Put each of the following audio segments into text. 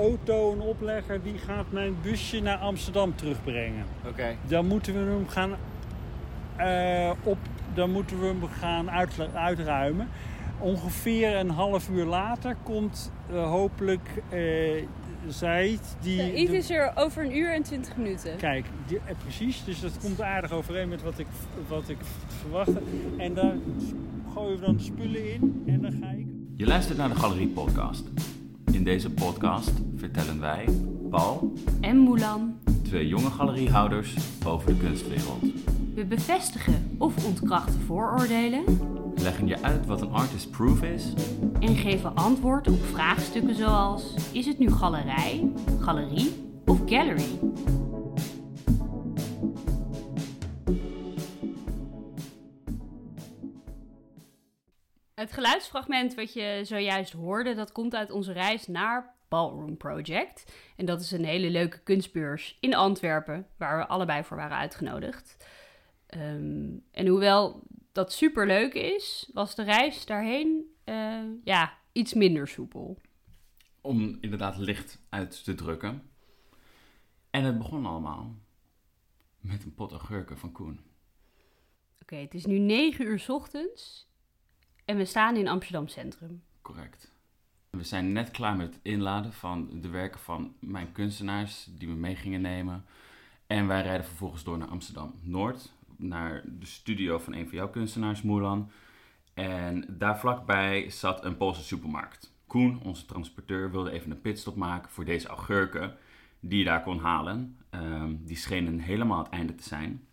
auto, een oplegger, die gaat mijn busje naar Amsterdam terugbrengen. Oké. Dan moeten we hem gaan, eh, op, dan moeten we hem gaan uit, uitruimen. Ongeveer een half uur later komt eh, hopelijk eh Zaid. Die, Iets is er over een uur en twintig minuten. Kijk, die- eh, precies. Dus dat komt aardig overeen met wat ik, wat ik verwachtte. En daar gooien we dan de spullen in en dan ga ik... Je luistert naar de Galerie Podcast. In deze podcast vertellen wij, Paul, en Mulan. twee jonge galeriehouders over de kunstwereld. We bevestigen of ontkrachten vooroordelen leggen je uit wat een artist proof is en geven antwoord op vraagstukken zoals: is het nu galerij, galerie of gallery? Het geluidsfragment wat je zojuist hoorde, dat komt uit onze reis naar Ballroom Project. En dat is een hele leuke kunstbeurs in Antwerpen, waar we allebei voor waren uitgenodigd. Ehm, en hoewel dat super leuk is, was de reis daarheen eh, ja, iets minder soepel. om inderdaad licht uit te drukken. En het begon allemaal met een pot augurken van Koen. Oké, het is nu 9 uur 's ochtends en we staan in Amsterdam Centrum. Correct. We zijn net klaar met het inladen van de werken van mijn kunstenaars die we mee gingen nemen. En wij rijden vervolgens door naar Amsterdam-Noord, naar de studio van een van jouw kunstenaars, Moelan. En daar vlakbij zat een Poolse supermarkt. Koen, onze transporteur, wilde even een pitstop maken voor deze augurken die je daar kon halen. Ehm, die schenen helemaal het einde te zijn.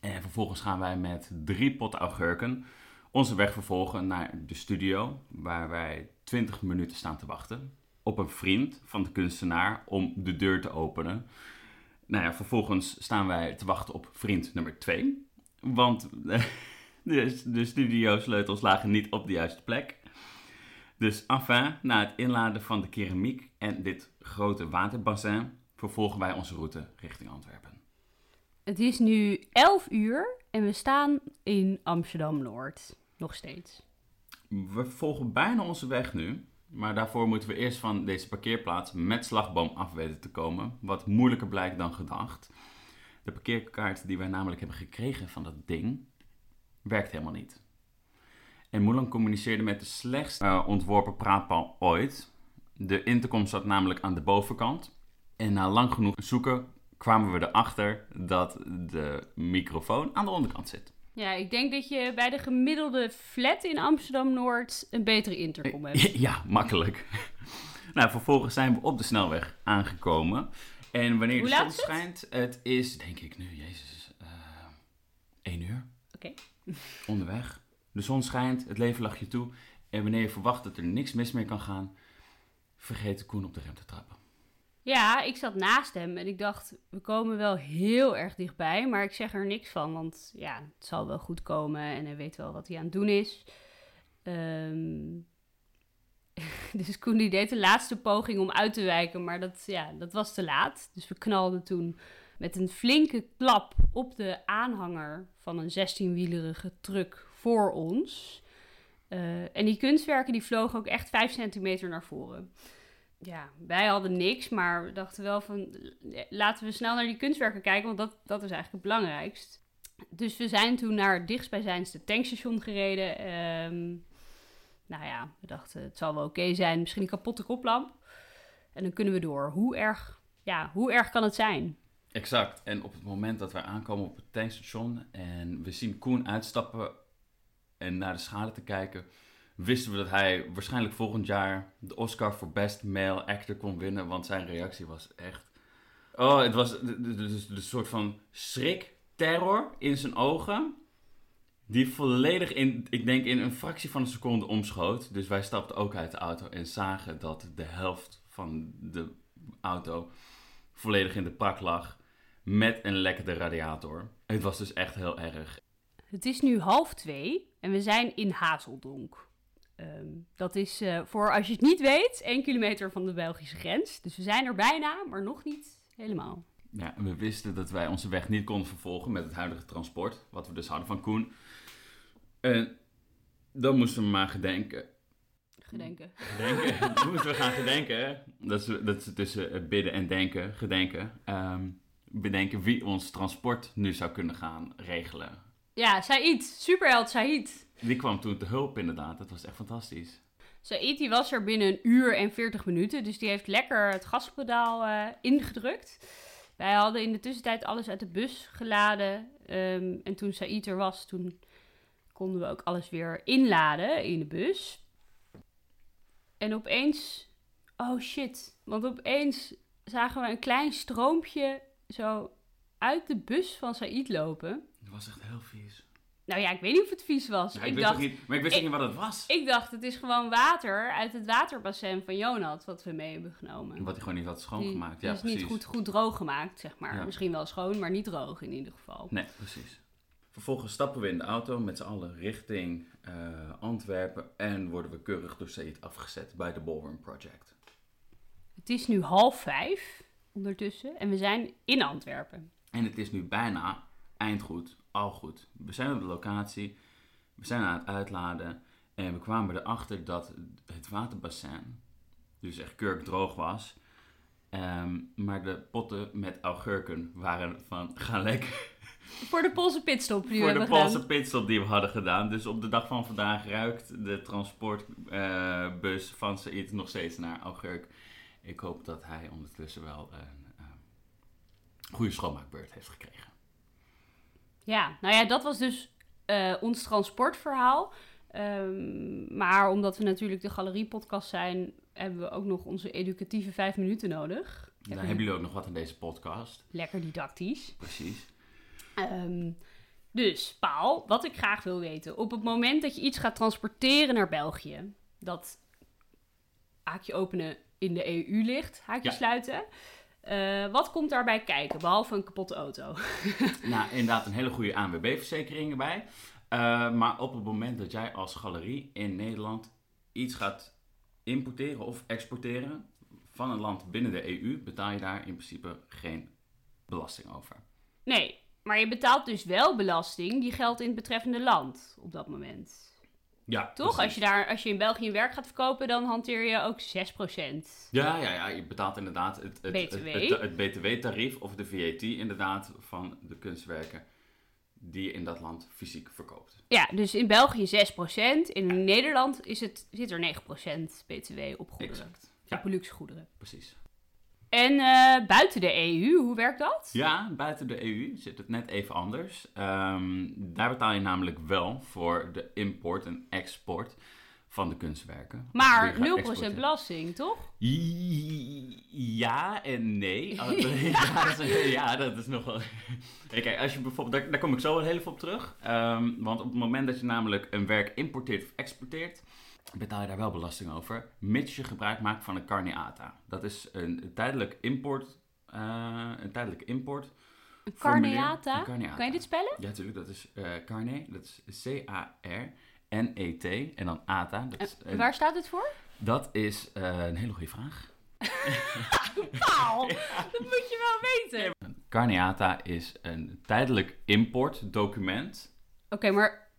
En vervolgens gaan wij met drie potten augurken onze weg vervolgen naar de studio, waar wij 20 minuten staan te wachten op een vriend van de kunstenaar om de deur te openen. Nou ja, vervolgens staan wij te wachten op vriend nummer 2, want de, de studiosleutels lagen niet op de juiste plek. Dus enfin, na het inladen van de keramiek en dit grote waterbassin, vervolgen wij onze route richting Antwerpen. Het is nu 11 uur en we staan in Amsterdam Noord. Nog steeds. We volgen bijna onze weg nu. Maar daarvoor moeten we eerst van deze parkeerplaats met slagboom af weten te komen. Wat moeilijker blijkt dan gedacht. De parkeerkaart die wij namelijk hebben gekregen van dat ding, werkt helemaal niet. En Moelan communiceerde met de slechtst eh, ontworpen praatpaal ooit. De intercom zat namelijk aan de bovenkant. En na lang genoeg zoeken kwamen we erachter dat de microfoon aan de onderkant zit. Ja, ik denk dat je bij de gemiddelde flat in Amsterdam Noord een betere intercom hebt. Ja, makkelijk. nou, vervolgens zijn we op de snelweg aangekomen. En wanneer de zon schijnt, het is, denk ik nu, jezus, eh 1 uur Oké. onderweg. De zon schijnt, het leven lag je toe. En wanneer je verwacht dat er niks mis meer kan gaan, vergeet de Koen op de rem te trappen. Ja, ik zat naast hem en ik dacht, we komen wel heel erg dichtbij, maar ik zeg er niks van, want ja, het zal wel goed komen en hij weet wel wat hij aan het doen is. Ehm, dus Koen die deed de laatste poging om uit te wijken, maar dat, ja, dat was te laat. Dus we knalden toen met een flinke klap op de aanhanger van een 16-wielerige truck voor ons. Eh, en die kunstwerken die vlogen ook echt 5 centimeter naar voren ja, wij hadden niks, maar we dachten wel van laten we snel naar die kunstwerken kijken, want dat, dat is eigenlijk het belangrijkst. Dus we zijn toen naar het dichtstbijzijnde tankstation gereden. Ehm, nou ja, we dachten het zal wel oké zijn, misschien een kapotte koplamp. En dan kunnen we door. Hoe erg, ja, hoe erg kan het zijn? Exact. En op het moment dat wij aankomen op het tankstation en we zien Koen uitstappen en naar de schade te kijken, wisten we dat hij waarschijnlijk volgend jaar de Oscar voor Best Male Actor kon winnen, want zijn reactie was echt... Oh, het was de soort van schrik, terror in zijn ogen, die volledig in, ik denk in een fractie van een seconde omschoot. Dus wij stapten ook uit de auto en zagen dat de helft van de auto volledig in de prak lag met een lekkende radiator. Het was dus echt heel erg. Het is nu half twee en we zijn in Hazeldonk. Ehm, dat is eh, voor, als je het niet weet, één kilometer van de Belgische grens. Dus we zijn er bijna, maar nog niet helemaal. Ja, we wisten dat wij onze weg niet konden vervolgen met het huidige transport, wat we dus hadden van Koen. En dan moesten we maar gedenken. gedenken. Gedenken. Toen moesten we gaan gedenken. Dat is, dat is tussen bidden en denken. Gedenken. Ehm, bedenken wie ons transport nu zou kunnen gaan regelen. Ja, Said, superheld Said. Die kwam toen te hulp inderdaad. Dat was echt fantastisch. Said die was er binnen een uur en 40 minuten, dus die heeft lekker het gaspedaal eh, ingedrukt. Wij hadden in de tussentijd alles uit de bus geladen. ehm, en toen Said er was, toen konden we ook alles weer inladen in de bus. En opeens, oh shit, want opeens zagen we een klein stroompje zo uit de bus van Said lopen. Dat was echt heel vies. Nou ja, ik weet niet of het vies was. Ik, dacht, niet, maar ik wist ik- niet wat het was. ik dacht, het is gewoon water uit het waterbassin van Jonat wat we mee hebben genomen. Wat hij gewoon niet had schoongemaakt. die Ja, is precies. niet goed, goed droog gemaakt, zeg maar. Ja. Misschien wel schoon, maar niet droog in ieder geval. Nee, precies. Vervolgens stappen we in de auto met z'n allen richting eh, Antwerpen en worden we keurig door Said afgezet bij de Ballroom Project. Het is nu half vijf ondertussen en we zijn in Antwerpen. En het is nu bijna eindgoed, al goed. We zijn op de locatie, we zijn aan het uitladen en we kwamen erachter dat het waterbassin dus echt kurkdroog was. Ehm, maar de potten met augurken waren van gaan lekker. Voor de Poolse pitstop die we Voor de hebben Poolse gedaan. pitstop die we hadden gedaan. Dus op de dag van vandaag ruikt de transportbus van Said nog steeds naar augurk. Ik hoop dat hij ondertussen wel een eh, goede schoonmaakbeurt heeft gekregen. Ja, nou ja, dat was dus eh, ons transportverhaal. Ehm, maar omdat we natuurlijk de galeriepodcast zijn, hebben we ook nog onze educatieve vijf minuten nodig. Dan hebben jullie ook nog wat in deze podcast. Lekker didactisch. Precies. Ehm, dus, Paul, wat ik graag wil weten. Op het moment dat je iets gaat transporteren naar België, dat haakje openen in de EU ligt, haakje Ja. sluiten. Eh, wat komt daarbij kijken, behalve een kapotte auto? Nou, inderdaad een hele goede ANWB-verzekering erbij. Eh, maar op het moment dat jij als galerie in Nederland iets gaat importeren of exporteren van een land binnen de EU, betaal je daar in principe geen belasting over. Nee, maar je betaalt dus wel belasting die geldt in het betreffende land op dat moment. Ja, Toch? Als je, daar, als je in België een werk gaat verkopen, dan hanteer je ook 6%. Ja, ja, ja, je betaalt inderdaad het, het, BTW. het, het, het BTW-tarief of de VAT inderdaad van de kunstwerken die je in dat land fysiek verkoopt. Ja, dus in België 6%. In Nederland is het, zit er 9% BTW op goederen. Exact. Ja, Op luxe goederen. precies. En eh, buiten de EU, hoe werkt dat? Ja, buiten de EU zit het net even anders. Ehm, daar betaal je namelijk wel voor de import en export van de kunstwerken. Maar Die je gaat 0% exporteren. belasting, toch? Ja en nee. ja, dat is, ja, dat is nog wel. Kijk, als je bijvoorbeeld, daar, daar kom ik zo wel heel even op terug. Ehm, want op het moment dat je namelijk een werk importeert of exporteert, betaal je daar wel belasting over, mits je gebruik maakt van een carneata. Dat is een tijdelijk import. eh, een tijdelijke import. Een carneata. Kan je dit spellen? Ja, natuurlijk. Dat is eh carne. Dat is C-A-R-N-E-T. En dan ATA. Dat is, waar staat dit voor? dat is eh, een hele goede vraag. Paul, dat moet je wel weten. Carneata is een tijdelijk importdocument. Oké, maar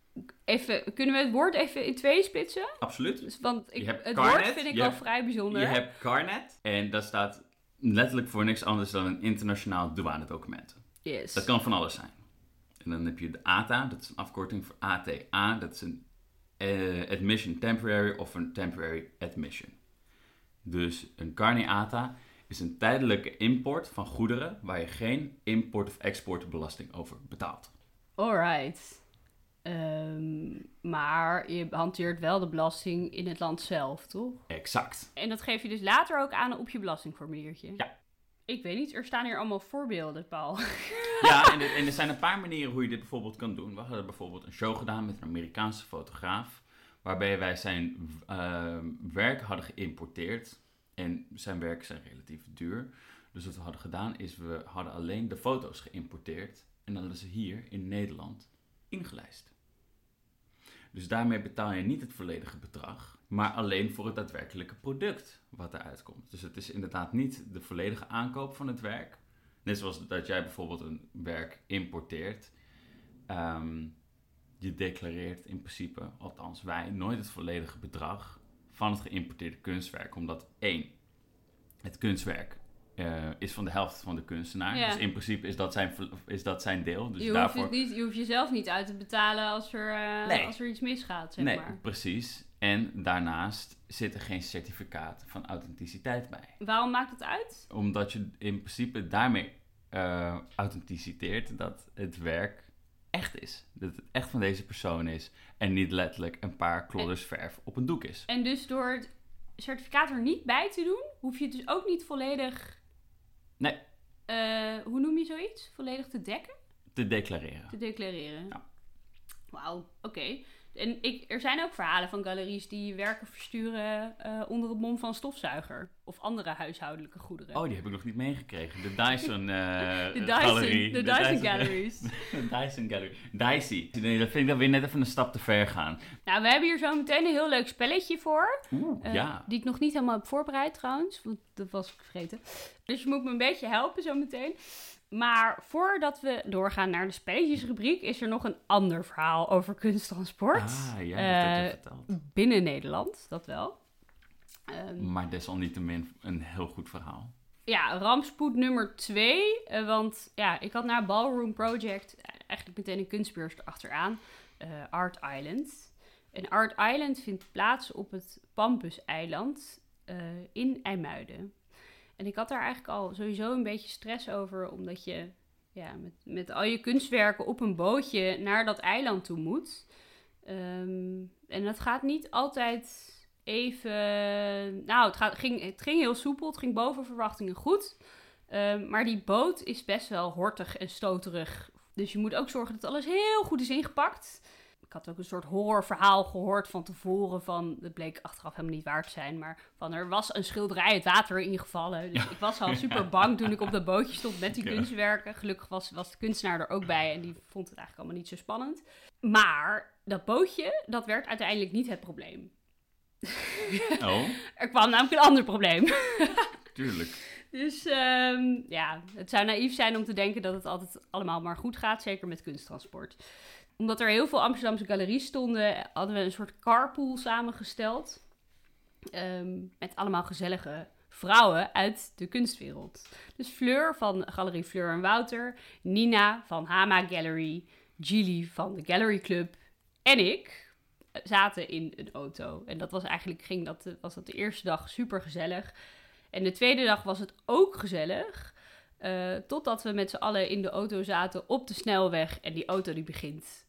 even, kunnen we het woord even in twee splitsen? Absoluut. Dus, want ik, het Carnet, woord vind ik wel hebt- vrij bijzonder. Je hebt Carnet. En dat staat letterlijk voor niks anders dan een internationaal douanedocument. yes. Dat kan van alles zijn. En dan heb je de ATA, dat is een afkorting voor ATA. Dat is een eh, Admission Temporary of een Temporary Admission. Dus een carneata is een tijdelijke import van goederen waar je geen import- of exportbelasting over betaalt. Alright. Ehm, maar je hanteert wel de belasting in het land zelf, toch? Exact. En dat geef je dus later ook aan op je belastingformuliertje? Ja. Ik weet niet, er staan hier allemaal voorbeelden, Paul. Ja, en er, en er zijn een paar manieren hoe je dit bijvoorbeeld kan doen. We hadden bijvoorbeeld een show gedaan met een Amerikaanse fotograaf. Waarbij wij zijn eh, werk hadden geïmporteerd. En zijn werken zijn relatief duur. Dus wat we hadden gedaan is, we hadden alleen de foto's geïmporteerd. En dan hadden ze hier in Nederland ingelijst. Dus daarmee betaal je niet het volledige bedrag, maar alleen voor het daadwerkelijke product wat eruit komt. Dus het is inderdaad niet de volledige aankoop van het werk. Net zoals dat jij bijvoorbeeld een werk importeert. Ehm, je declareert in principe, althans wij, nooit het volledige bedrag van het geïmporteerde kunstwerk. Omdat één, het kunstwerk eh, is van de helft van de kunstenaar. Ja. Dus in principe is dat zijn, is dat zijn deel. Dus je, hoeft daarvoor... niet, je hoeft jezelf niet uit te betalen als er, eh, Nee. als er iets misgaat, zeg nee, maar. precies. En daarnaast zit er geen certificaat van authenticiteit bij. Waarom maakt het uit? Omdat je in principe daarmee eh authenticiteert dat het werk echt is. Dat het echt van deze persoon is. En niet letterlijk een paar klodders verf op een doek is. En dus door het certificaat er niet bij te doen, hoef je het dus ook niet volledig... Nee. eh, hoe noem je zoiets? Volledig te dekken? Te declareren. Te declareren. Ja. Wauw, oké. En ik, er zijn ook verhalen van galeries die werken versturen eh, onder het mom van stofzuiger. Of andere huishoudelijke goederen. Oh, die heb ik nog niet meegekregen. De Dyson eh de Dyson, Galerie. de Dyson Galleries. De Dyson Gallery. Dicey. Nee, dat vind ik dan weer net even een stap te ver gaan. nou, we hebben hier zo meteen een heel leuk spelletje voor. Oeh, ja. Die ik nog niet helemaal heb voorbereid trouwens, want dat was ik vergeten. Dus je moet me een beetje helpen zo meteen. Maar voordat we doorgaan naar de spelletjesrubriek, is er nog een ander verhaal over kunsttransport. Ah, ja, je Eh, verteld. binnen Nederland, dat wel. Ehm, Maar desalniettemin een heel goed verhaal. ja, rampspoed nummer twee. eh, want ja, ik had na Ballroom Project eigenlijk meteen een kunstbeurs erachteraan. eh Art Island. En Art Island vindt plaats op het Pampus-eiland eh, in IJmuiden. En ik had daar eigenlijk al sowieso een beetje stress over, omdat je ja, met, met al je kunstwerken op een bootje naar dat eiland toe moet. Ehm, en dat gaat niet altijd even. Nou, het, gaat, ging, het ging heel soepel, het ging boven verwachtingen goed. Ehm, maar die boot is best wel hortig en stoterig. Dus je moet ook zorgen dat alles heel goed is ingepakt. Ik had ook een soort horrorverhaal gehoord van tevoren. Van, dat bleek achteraf helemaal niet waar te zijn. Maar van er was een schilderij het water ingevallen. Dus ik was al super bang toen ik op dat bootje stond met die Ja. kunstwerken. Gelukkig was, was de kunstenaar er ook bij. En die vond het eigenlijk allemaal niet zo spannend. Maar dat bootje, dat werd uiteindelijk niet het probleem. Oh, Er kwam namelijk een ander probleem. tuurlijk. Dus ehm, ja, het zou naïef zijn om te denken dat het altijd allemaal maar goed gaat, zeker met kunsttransport. Omdat er heel veel Amsterdamse galeries stonden, hadden we een soort carpool samengesteld. Ehm, met allemaal gezellige vrouwen uit de kunstwereld. Dus Fleur van Galerie Fleur en Wouter, Nina van Hama Gallery, Gilly van de Gallery Club en ik zaten in een auto. En dat was eigenlijk, ging dat, was dat de eerste dag super gezellig. En de tweede dag was het ook gezellig. eh, totdat we met z'n allen in de auto zaten op de snelweg. En die auto die begint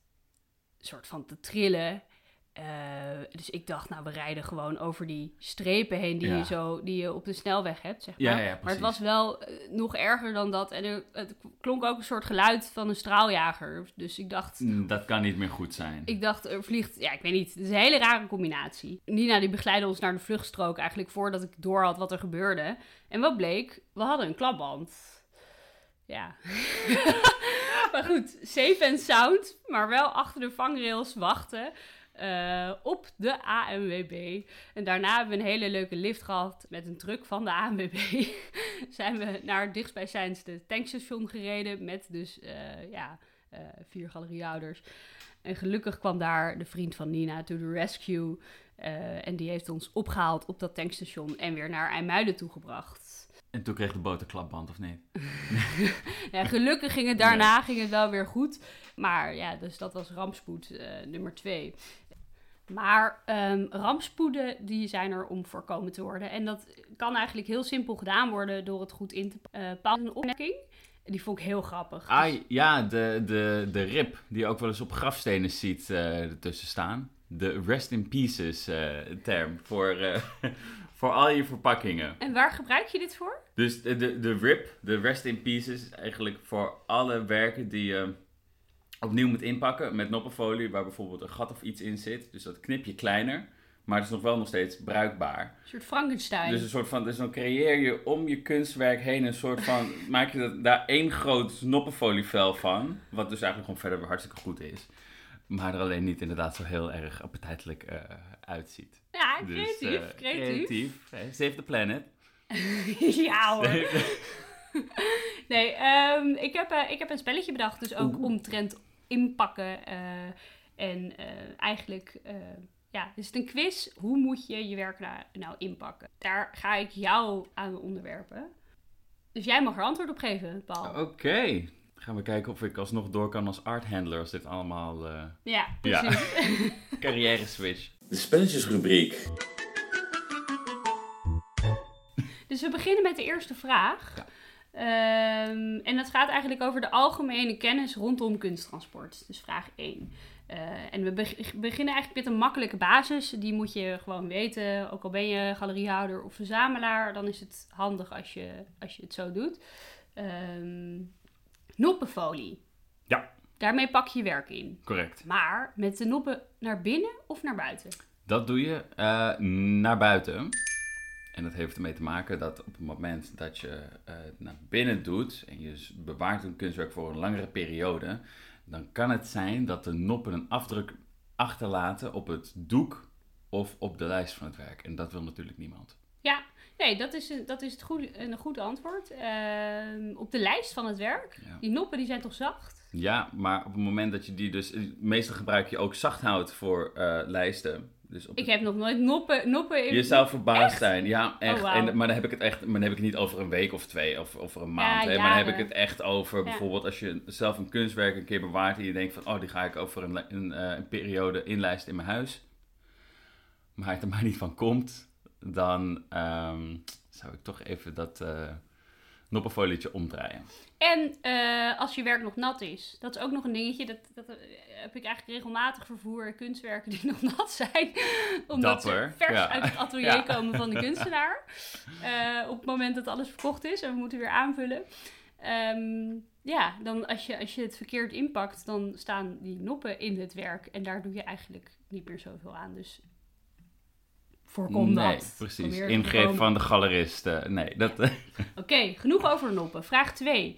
soort van te trillen. Eh, dus ik dacht, nou, we rijden gewoon over die strepen heen die, Ja. je, zo, die je op de snelweg hebt, zeg maar. Ja, ja, maar het was wel eh, nog erger dan dat. En er, het klonk ook een soort geluid van een straaljager. Dus ik dacht, Mm, Dat kan niet meer goed zijn. ik dacht, er vliegt... Ja, ik weet niet. Het is een hele rare combinatie. Nina die begeleidde ons naar de vluchtstrook eigenlijk voordat ik door had wat er gebeurde. En wat bleek? We hadden een klapband. Ja. maar goed, safe and sound, maar wel achter de vangrails wachten. eh, op de ANWB. En daarna hebben we een hele leuke lift gehad met een truck van de ANWB. zijn we naar het dichtstbijzijnde tankstation gereden met dus eh, ja, eh, vier galeriehouders. En gelukkig kwam daar de vriend van Nina to the rescue. en die heeft ons opgehaald op dat tankstation en weer naar IJmuiden toegebracht. En toen kreeg de boot een klapband, of niet? Ja, gelukkig ging het daarna ging het wel weer goed. Maar ja, dus dat was rampspoed eh, nummer twee. Maar ehm, rampspoeden die zijn er om voorkomen te worden. En dat kan eigenlijk heel simpel gedaan worden door het goed in te eh pakken. Een opmerking. Die vond ik heel grappig. Ah, ja, de, de, de rib die je ook wel eens op grafstenen ziet eh ertussen staan. De rest in pieces term voor, voor al je verpakkingen. En waar gebruik je dit voor? Dus de, de, de rib, de rest in pieces, is eigenlijk voor alle werken die je opnieuw moet inpakken met noppenfolie, waar bijvoorbeeld een gat of iets in zit. Dus dat knip je kleiner, maar het is nog wel nog steeds bruikbaar. Een soort Frankenstein. Dus een soort van, dus dan creëer je om je kunstwerk heen een soort van, maak je dat, daar één groot noppenfolievel van, wat dus eigenlijk gewoon verder weer hartstikke goed is. Maar er alleen niet inderdaad zo heel erg appetijtelijk eh, uitziet. ja, Dus, creatief. eh, creatief. creatief. Save the planet. ja hoor. Nee, ehm, ik, heb, eh, ik heb een spelletje bedacht, dus ook Oeh. omtrent inpakken. eh, en eh, eigenlijk eh, ja, is het een quiz. Hoe moet je je werk nou, nou inpakken? Daar ga ik jou aan onderwerpen. Dus jij mag er antwoord op geven, Paul. Oké. Gaan we kijken of ik alsnog door kan als art handler als dit allemaal eh, Ja, Ja. precies. carrière switch. De spelletjesrubriek. Dus we beginnen met de eerste vraag. Ja. Ehm, en dat gaat eigenlijk over de algemene kennis rondom kunsttransport. Dus vraag 1. Eh, en we beg- beginnen eigenlijk met een makkelijke basis. Die moet je gewoon weten. Ook al ben je galeriehouder of verzamelaar, dan is het handig als je, als je het zo doet. Ehm noppenfolie. Ja. Daarmee pak je werk in. Correct. Maar met de noppen naar binnen of naar buiten? Dat doe je eh, naar buiten. En dat heeft ermee te maken dat op het moment dat je eh, het naar binnen doet en je bewaart een kunstwerk voor een langere periode, dan kan het zijn dat de noppen een afdruk achterlaten op het doek of op de lijst van het werk. En dat wil natuurlijk niemand. Ja, nee, dat is, een- dat is het goede, een goed antwoord. Ehm, op de lijst van het werk, Ja. die noppen die zijn toch zacht? Ja, maar op het moment dat je die dus... Meestal gebruik je ook zachthout voor eh, lijsten. Dus op Ik het- heb nog nooit noppen, noppen in... Je zou verbaasd Echt? zijn, ja, echt. Oh, en, maar dan heb ik het echt, maar dan heb ik het niet over een week of twee of over een maand. Ja, hè, maar dan heb ik het echt over Ja. bijvoorbeeld als je zelf een kunstwerk een keer bewaart en je denkt van, oh, die ga ik over een, een, eh, een periode inlijsten in mijn huis. Maar het er maar niet van komt, dan ehm, zou ik toch even dat eh noppenfolietje omdraaien. En eh, als je werk nog nat is, dat is ook nog een dingetje. Dat, dat eh, heb ik eigenlijk regelmatig vervoer kunstwerken die nog nat zijn. Omdat Dapper, ze vers ja. uit het atelier Ja. komen van de kunstenaar. Eh, op het moment dat alles verkocht is en we moeten weer aanvullen. Ehm, ja, dan als je, als je het verkeerd inpakt, dan staan die noppen in het werk. En daar doe je eigenlijk niet meer zoveel aan. Dus voorkom nee, dat. precies. Ingreep van de galerist. eh, nee, dat... Oké, genoeg over noppen. Vraag 2.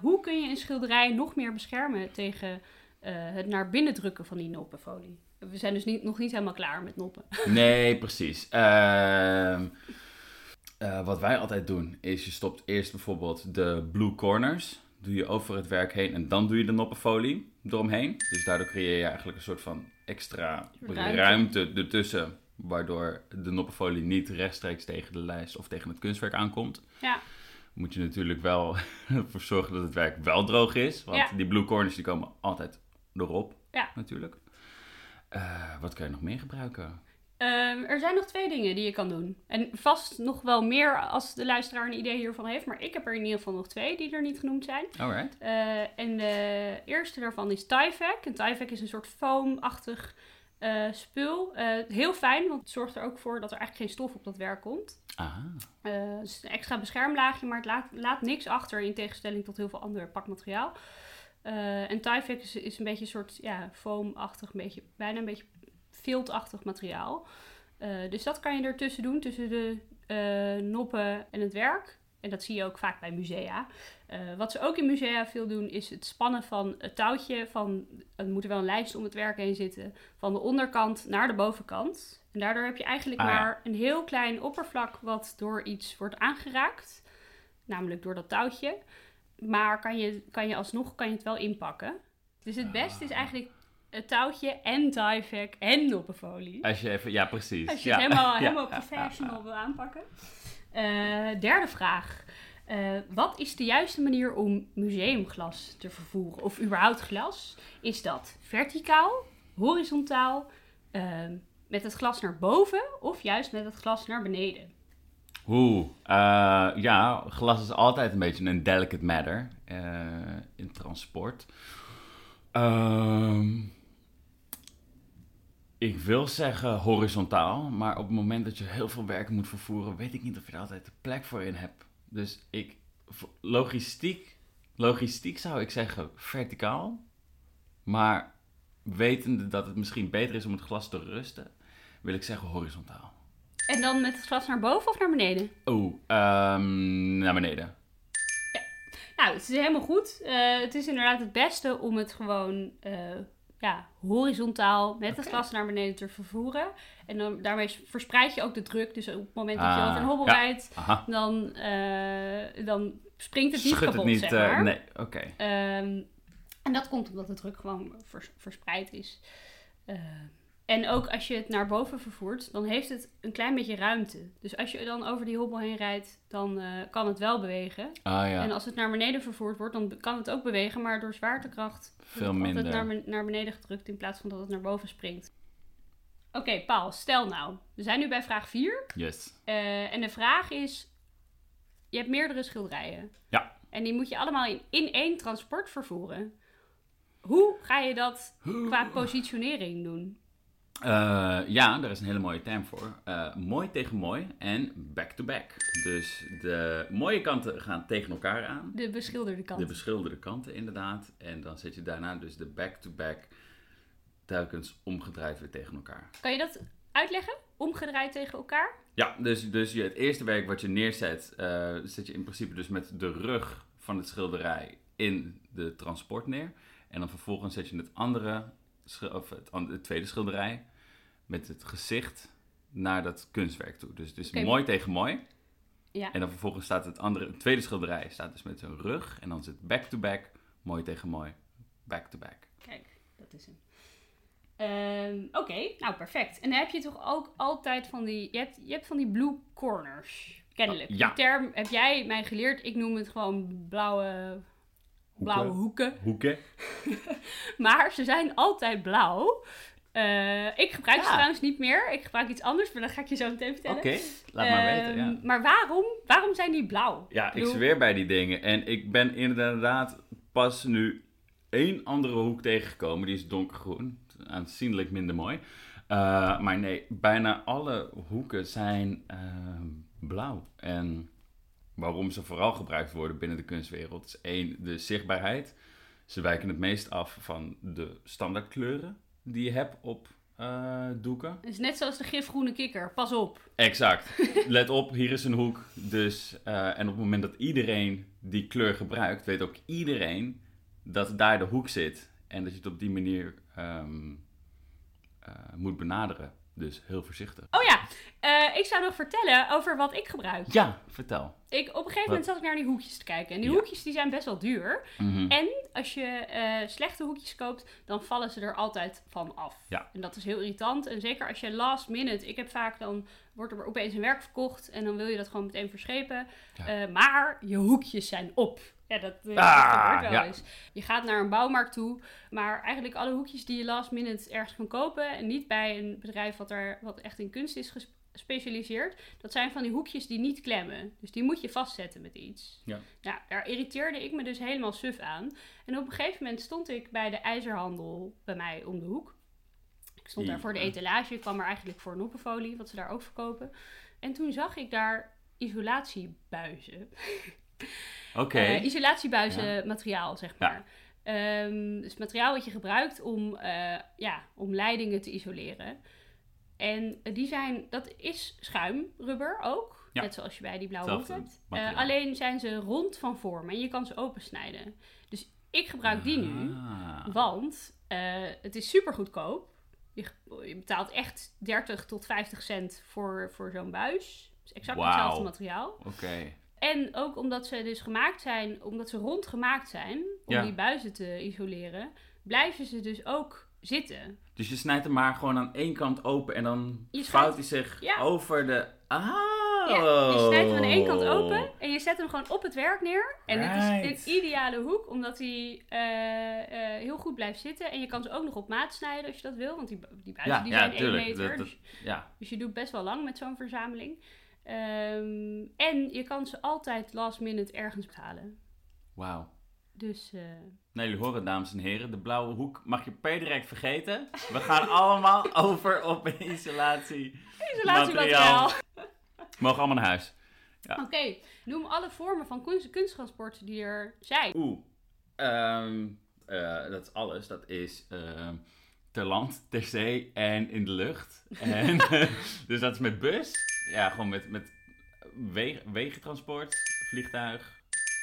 hoe kun je een schilderij nog meer beschermen tegen eh, het naar binnen drukken van die noppenfolie? We zijn dus niet, nog niet helemaal klaar met noppen. Nee, precies. Ehm, eh, wat wij altijd doen, is je stopt eerst bijvoorbeeld de blue corners. Doe je over het werk heen en dan doe je de noppenfolie eromheen. Dus daardoor creëer je eigenlijk een soort van extra Ruimte. ruimte, ertussen. Waardoor de noppenfolie niet rechtstreeks tegen de lijst of tegen het kunstwerk aankomt. Ja, Moet je natuurlijk wel ervoor zorgen dat het werk wel droog is. Want Ja. die blue corners die komen altijd erop Ja. natuurlijk. Eh, wat kan je nog meer gebruiken? Ehm, er zijn nog twee dingen die je kan doen. En vast nog wel meer als de luisteraar een idee hiervan heeft. Maar ik heb er in ieder geval nog twee die er niet genoemd zijn. Alright. Eh, en de eerste daarvan is Tyvek. En Tyvek is een soort foamachtig eh, spul. Eh, heel fijn, want het zorgt er ook voor dat er eigenlijk geen stof op dat werk komt. Ah. Het is een extra beschermlaagje, maar het laat, laat niks achter in tegenstelling tot heel veel ander pakmateriaal. En Tyvek is, is een beetje een soort ja, foamachtig, een beetje, bijna een beetje viltachtig materiaal. Dus dat kan je ertussen doen, tussen de noppen en het werk. En dat zie je ook vaak bij musea. Eh, wat ze ook in musea veel doen, is het spannen van het touwtje. Van, er moet er wel een lijst om het werk heen zitten. Van de onderkant naar de bovenkant. En daardoor heb je eigenlijk Ah, ja. maar een heel klein oppervlak wat door iets wordt aangeraakt. Namelijk door dat touwtje. Maar kan je, kan je alsnog kan je het wel inpakken. Dus het beste is eigenlijk het touwtje en Tyvek en noppenfolie. Als je even, ja precies. Als je ja. het helemaal, Ja. helemaal professional wil aanpakken. Eh, derde vraag. Eh, wat is de juiste manier om museumglas te vervoeren? Of überhaupt glas? Is dat verticaal, horizontaal, ehm, met het glas naar boven of juist met het glas naar beneden? Hoe? Eh, ja, glas is altijd een beetje een delicate matter in transport. Ehm, ik wil zeggen horizontaal, maar op het moment dat je heel veel werk moet vervoeren, weet ik niet of je er altijd de plek voor in hebt. Dus ik, logistiek, logistiek zou ik zeggen verticaal, maar wetende dat het misschien beter is om het glas te rusten, wil ik zeggen horizontaal. En dan met het glas naar boven of naar beneden? Oh, naar beneden. Nou, het is helemaal goed. Eh, het is inderdaad het beste om het gewoon eh, ja, horizontaal met het Oké. glas naar beneden te vervoeren. En dan, daarmee verspreid je ook de druk. Dus op het moment dat je Ah, over een hobbel ja. rijdt, Aha. dan, eh, dan springt het niet Schudt kapot, het niet, zeg eh, nee, oké. Ehm, en dat komt omdat de druk gewoon vers- verspreid is. Eh, En ook als je het naar boven vervoert, dan heeft het een klein beetje ruimte. Dus als je dan over die hobbel heen rijdt, dan eh, kan het wel bewegen. Ah ja, En als het naar beneden vervoerd wordt, dan kan het ook bewegen, maar door zwaartekracht wordt veel het minder. altijd naar, naar beneden gedrukt in plaats van dat het naar boven springt. Oké, Paul, stel nou. We zijn nu bij vraag 4. Yes. Eh, en de vraag is: je hebt meerdere schilderijen. Ja. En die moet je allemaal in, in één transport vervoeren. Hoe ga je dat qua positionering doen? Eh, ja, daar is een hele mooie term voor. Eh, mooi tegen mooi en back-to-back. Dus de mooie kanten gaan tegen elkaar aan. De beschilderde kant. De beschilderde kanten inderdaad. En dan zet je daarna dus de back-to-back telkens omgedraaid weer tegen elkaar. kan je dat uitleggen? Omgedraaid tegen elkaar? Ja, dus, dus je, het eerste werk wat je neerzet, eh, zet je in principe dus met de rug van het schilderij in de transport neer. En dan vervolgens zet je het andere, of het, het tweede schilderij met het gezicht naar dat kunstwerk toe. Dus het is Oké. mooi tegen mooi. Ja. En dan vervolgens staat het andere, het tweede schilderij staat dus met zijn rug. En dan het back-to-back, mooi tegen mooi, back-to-back. Kijk, dat is hem. Ehm, Oké, nou perfect. En dan heb je toch ook altijd van die... Je hebt, je hebt van die blue corners. Kennelijk. Oh, ja. Die term heb jij mij geleerd. Ik noem het gewoon blauwe, blauwe hoeken. Hoeken. Maar ze zijn altijd blauw. Eh, ik gebruik ze trouwens niet meer. Ik gebruik iets anders, maar dat ga ik je zo meteen vertellen. Oké, laat maar weten. Ehm, Ja. Maar waarom, waarom zijn die blauw? Ja, ik bedoel- zweer bij die dingen. En ik ben inderdaad pas nu één andere hoek tegengekomen. Die is donkergroen. Aanzienlijk minder mooi. Uh, maar nee, bijna alle hoeken zijn uh, blauw. En waarom ze vooral gebruikt worden binnen de kunstwereld is één, de zichtbaarheid. Ze wijken het meest af van de standaardkleuren die je hebt op uh, doeken. Het is net zoals de gifgroene kikker. Pas op. Exact. Let op, hier is een hoek. Dus, uh, en op het moment dat iedereen die kleur gebruikt, weet ook iedereen dat daar de hoek zit. En dat je het op die manier um, uh, moet benaderen. Dus heel voorzichtig. Uh, ik zou nog vertellen over wat ik gebruik. Ja, vertel. Ik, op een gegeven moment zat ik naar die hoekjes te kijken. En die ja. hoekjes die zijn best wel duur. Mm -hmm. En als je uh, slechte hoekjes koopt, dan vallen ze er altijd van af. Ja. En dat is heel irritant. En zeker als je last minute... Ik heb vaak dan... Wordt er opeens een werk verkocht. En dan wil je dat gewoon meteen verschepen. Ja. Uh, maar je hoekjes zijn op. Ja, dat, ah, dat gebeurt wel ja. eens. Je gaat naar een bouwmarkt toe. Maar eigenlijk alle hoekjes die je last minute ergens kan kopen. En niet bij een bedrijf wat, er, wat echt in kunst is gespecialiseerd. Dat zijn van die hoekjes die niet klemmen. Dus die moet je vastzetten met iets. Ja. Nou, daar irriteerde ik me dus helemaal suf aan. En op een gegeven moment stond ik bij de ijzerhandel bij mij om de hoek. Ik stond daar voor de etalage. Ik kwam er eigenlijk voor noppenfolie, wat ze daar ook verkopen. En toen zag ik daar isolatiebuizen. Oké. Okay. Uh, isolatiebuizen ja. materiaal, zeg maar. Ja. Um, dus materiaal wat je gebruikt om, uh, ja, om leidingen te isoleren. En die zijn, dat is schuimrubber ook. Ja. Net zoals je bij die blauwe hoek hebt. Uh, alleen zijn ze rond van vorm en je kan ze opensnijden. Dus ik gebruik die nu, Ah. want het is super goedkoop. Je, je, betaalt echt 30 tot 50 cent voor, voor zo'n buis. Het is exact wow. hetzelfde materiaal. Oké. Okay. En ook omdat ze dus gemaakt zijn, omdat ze rond gemaakt zijn, om ja. die buizen te isoleren, blijven ze dus ook zitten. Dus je snijdt hem maar gewoon aan één kant open en dan je vouwt hij zich ja. over de... Ah! Ja, je snijdt hem aan één kant open en je zet hem gewoon op het werk neer. En right. het is een ideale hoek, omdat hij uh, uh, heel goed blijft zitten. En je kan ze ook nog op maat snijden als je dat wil, want die, die buizen ja, die zijn tuurlijk. 1 meter. Dat, dat, dus, dus je doet best wel lang met zo'n verzameling. Um, en je kan ze altijd last minute ergens halen. Wauw. Dus. Uh... Nou, jullie horen, dames en heren, de blauwe hoek mag je per direct vergeten. We gaan allemaal over op isolatie. Isolatiemateriaal. Mogen allemaal naar huis. Ja. Oké, okay. noem alle vormen van kunst, kunsttransport die er zijn. Oeh, um, uh, dat is alles. Dat is uh, ter land, ter zee en in de lucht. En, dus dat is met bus. Ja, gewoon met, met weg, wegentransport, vliegtuig,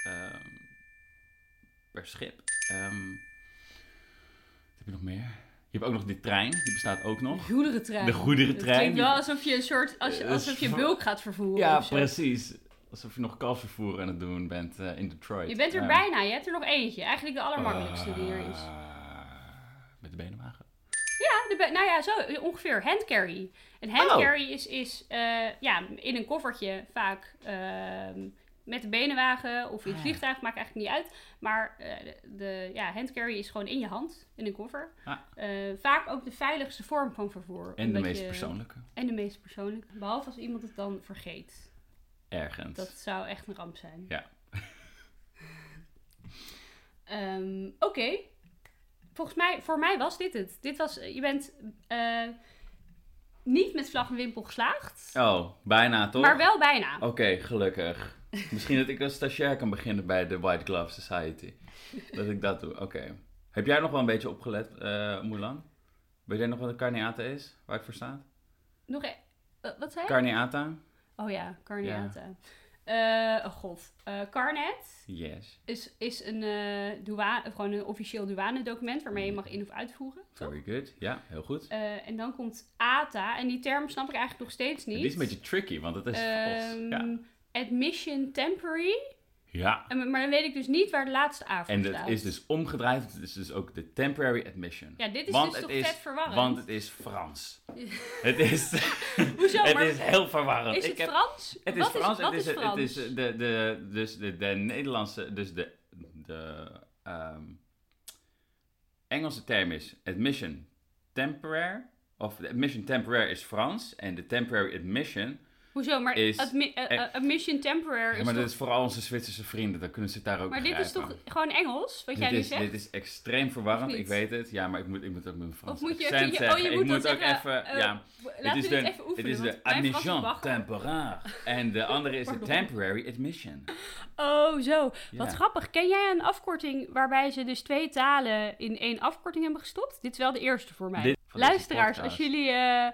uh, per schip. Um, wat heb je nog meer? Je hebt ook nog die trein, die bestaat ook nog. De goederentrein. De goederentrein. Het klinkt wel alsof je een soort, als je, alsof je bulk gaat vervoeren. Ja, precies. Alsof je nog kalfsvervoer aan het doen bent uh, in Detroit. Je bent er um, bijna, je hebt er nog eentje. Eigenlijk de allermakkelijkste uh, die er is. Met de benenwagen? Ja, de, nou ja, zo ongeveer. Handcarry. Een handcarry is, is eh, ja, in een koffertje vaak ehm, met de benenwagen of in het Ah. vliegtuig, maakt eigenlijk niet uit. Maar eh, de, de ja, handcarry is gewoon in je hand, in een koffer. Ah. Eh, vaak ook de veiligste vorm van vervoer. En de meest je- persoonlijke. En de meest persoonlijke. Behalve als iemand het dan vergeet. Ergens. Dat zou echt een ramp zijn. Ja. Ehm, Oké. Volgens mij, voor mij was dit het. Dit was, je bent eh, niet met vlag en wimpel geslaagd. Oh, bijna toch? Maar wel bijna. Oké, gelukkig. Misschien dat ik als stagiair kan beginnen bij de White Glove Society. Dat ik dat doe, oké. Heb jij nog wel een beetje opgelet, Mulan? Weet jij nog wat een carneata is? Waar het voor staat? Nog e- wat zei je? Carneata? oh ja, carneata. Eh, oh god. Eh, Carnet Yes. is, is een, douane, gewoon een officieel douanedocument waarmee je mag in- of uitvoeren. toch? Very good. Ja, heel goed. En dan komt ATA. En die term snap ik eigenlijk nog steeds niet. Die is een beetje tricky, want het is Vals. Ehm, Ja. Admission temporary. ja. En- Maar dan weet ik dus niet waar de laatste A voor En staat. dat is dus omgedraaid. Het is dus ook de temporary admission. Ja, dit is want dus het toch is, vet verwarrend? Want het is Frans. het is, Hoezo? het maar is heel verwarrend. is Ik het heb- Frans? Het is wat Frans. Is, wat het is, Frans? Het is de, de, dus de, de Nederlandse, dus de, de ehm, Engelse term is admission temporaire. Of de admission temporaire is Frans. En de temporary admission. Hoezo? Maar is- admi- admission temporary Ja, is maar toch... dat is vooral onze Zwitserse vrienden. Dan kunnen ze het daar ook Maar dit is toch gewoon Engels, wat jij dit nu is, zegt? dit is extreem verwarrend, ik weet het. Ja, maar ik moet, ik moet ook mijn Frans of moet je accent even... zeggen. Oh, je ik moet, moet dan ook even... eh, ja, Laten het is we de, dit even oefenen, het is de admission temporaire. En de andere is de temporary admission. Oh, zo. Wat Ja. grappig. Ken jij een afkorting waarbij ze dus twee talen in één afkorting hebben gestopt? Dit is wel de eerste voor mij. Dit- Luisteraars, als jullie eh,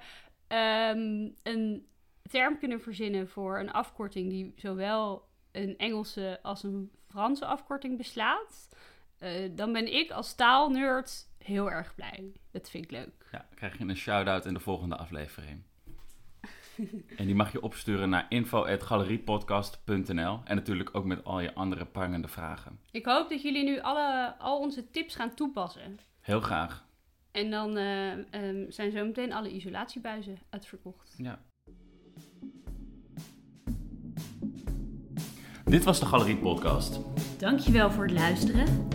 ehm, een term kunnen verzinnen voor een afkorting die zowel een Engelse als een Franse afkorting beslaat, eh, dan ben ik als taalnerd heel erg blij. Dat vind ik leuk. Ja, dan krijg je een shout-out in de volgende aflevering. en die mag je opsturen naar info.galeriepodcast.nl En natuurlijk ook met al je andere prangende vragen. Ik hoop dat jullie nu alle, al onze tips gaan toepassen. Heel graag. En dan eh, ehm, zijn zo meteen alle isolatiebuizen uitverkocht. Ja. Dit was de Galerie Podcast. Dankjewel voor het luisteren.